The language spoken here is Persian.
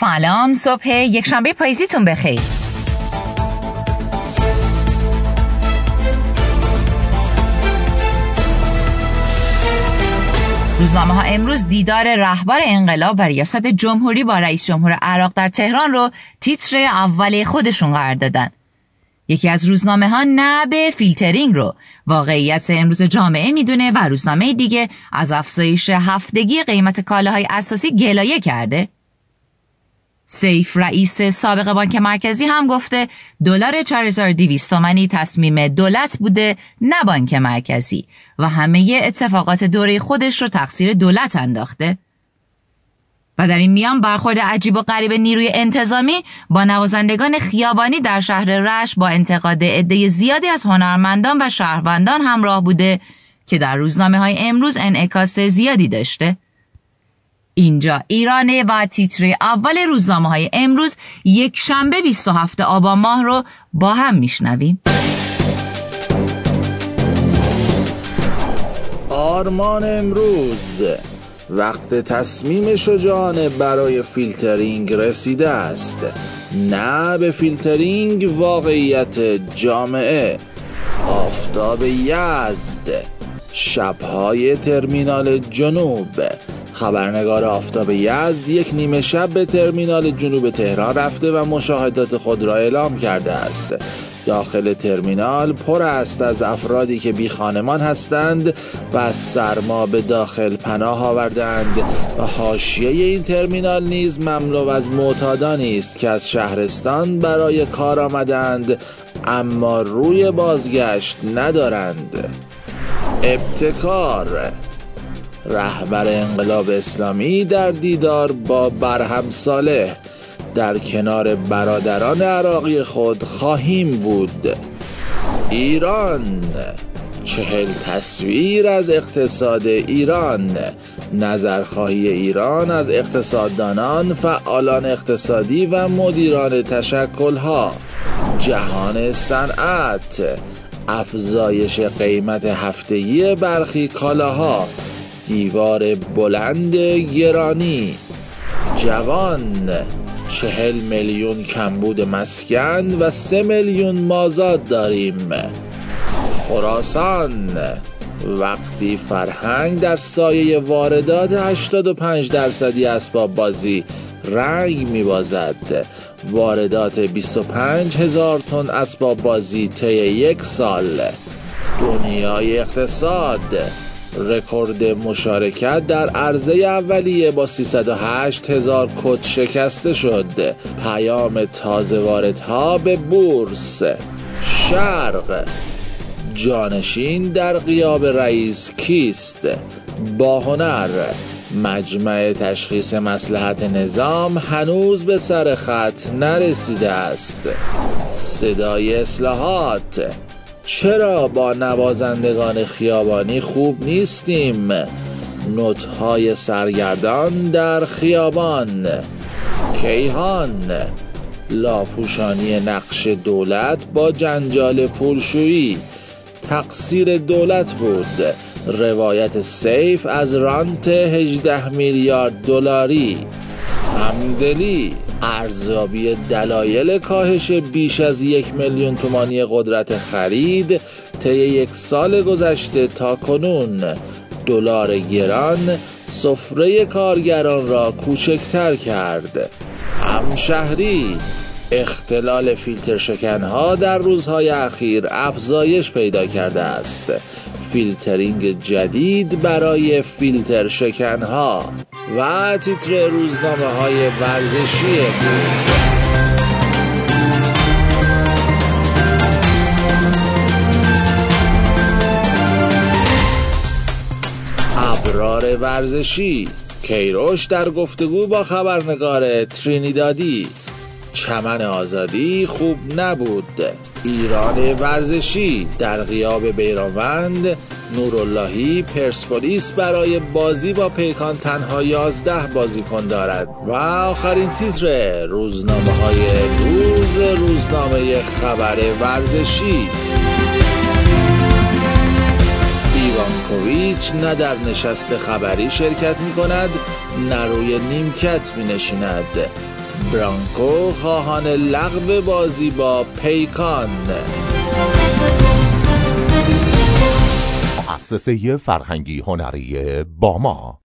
سلام صبح یک شنبه پاییزیتون بخیر روزنامه ها امروز دیدار رهبر انقلاب و ریاست جمهوری با رئیس جمهور عراق در تهران رو تیتر اول خودشون قرار دادن. یکی از روزنامه ها نه به فیلترینگ رو واقعیت امروز جامعه می‌دونه و روزنامه دیگه از افزایش هفتگی قیمت کالاهای اساسی گلایه کرده. سیف رئیس سابق بانک مرکزی هم گفته دلار 4200 تومانی تصمیم دولت بوده نه بانک مرکزی. و همه اتفاقات دوره خودش رو تقصیر دولت انداخته. و در این میان برخورد عجیب و غریب نیروی انتظامی با نوازندگان خیابانی در شهر رش با انتقاد عده زیادی از هنرمندان و شهروندان همراه بوده که در روزنامه های امروز انعکاس زیادی داشته. اینجا. ایرانه و تیتر اول روزنامه های امروز یک شنبه 27 آبان ماه رو با هم میشنویم. آرمان امروز. وقت تصمیم شجاعانه برای فیلترینگ رسیده است. نه به فیلترینگ واقعیت جامعه. آفتاب یزد. شبهای ترمینال جنوب. خبرنگار آفتاب یزد یک نیمه شب به ترمینال جنوب تهران رفته و مشاهدات خود را اعلام کرده است. داخل ترمینال پر است از افرادی که بی خانمان هستند و از سرما به داخل پناه آوردند و حاشیه این ترمینال نیز مملو از معتادانی است که از شهرستان برای کار آمدند اما روی بازگشت ندارند. ابتکار رهبر انقلاب اسلامی در دیدار با برهم صالح در کنار برادران عراقی خود خواهیم بود. ایران چهل تصویر از اقتصاد ایران نظرخواهی ایران از اقتصاددانان فعالان اقتصادی و مدیران تشکلها. جهان صنعت افزایش قیمت هفتگی برخی کالاها. دیوار بلند گرانی. جوان چهل میلیون کمبود مسکن و سه میلیون مازاد داریم. خراسان وقتی فرهنگ در سایه واردات 85 درصدی اسباب بازی رنگ میبازد. واردات 25 هزار تن اسباب بازی طی یک سال. دنیای اقتصاد. رکورد مشارکت در عرضه اولیه با 308 هزار کت شکسته شد. پیام تازه واردها به بورس. شرق. جانشین در قیاب رئیس کیست؟ با هنر. مجمع تشخیص مسلحت نظام هنوز به سر خط نرسیده است. صدای اصلاحات. چرا با نوازندگان خیابانی خوب نیستیم؟ نوتهای سرگردان در خیابان. کیهان. لاپوشانی نقش دولت با جنجال پولشویی. تقصیر دولت بود. روایت سیف از رانت 18 میلیارد دلاری. همدلی ارزیابی دلایل کاهش بیش از یک میلیون تومانی قدرت خرید طی یک سال گذشته تا کنون. دلار گران سفره کارگران را کوچکتر کرد. همشهری اختلال فیلتر شکنها در روزهای اخیر افزایش پیدا کرده است. فیلترینگ جدید برای فیلتر شکنها و تیتر روزنامه های ورزشی بود ابرار ورزشی. کیروش در گفتگو با خبرنگار ترینیدادی. چمن آزادی خوب نبود. ایران ورزشی در غیاب بیرانوند نوراللهی پرسپولیس برای بازی با پیکان تنها 11 بازیکن دارد. و آخرین تیتر روزنامه های روز روزنامه خبر ورزشی. ایوانکوویچ نه در نشست خبری شرکت می کند نه روی نیمکت می نشیند برانکو خواهان لغو بازی با پیکان. مؤسسه فرهنگی هنری باما.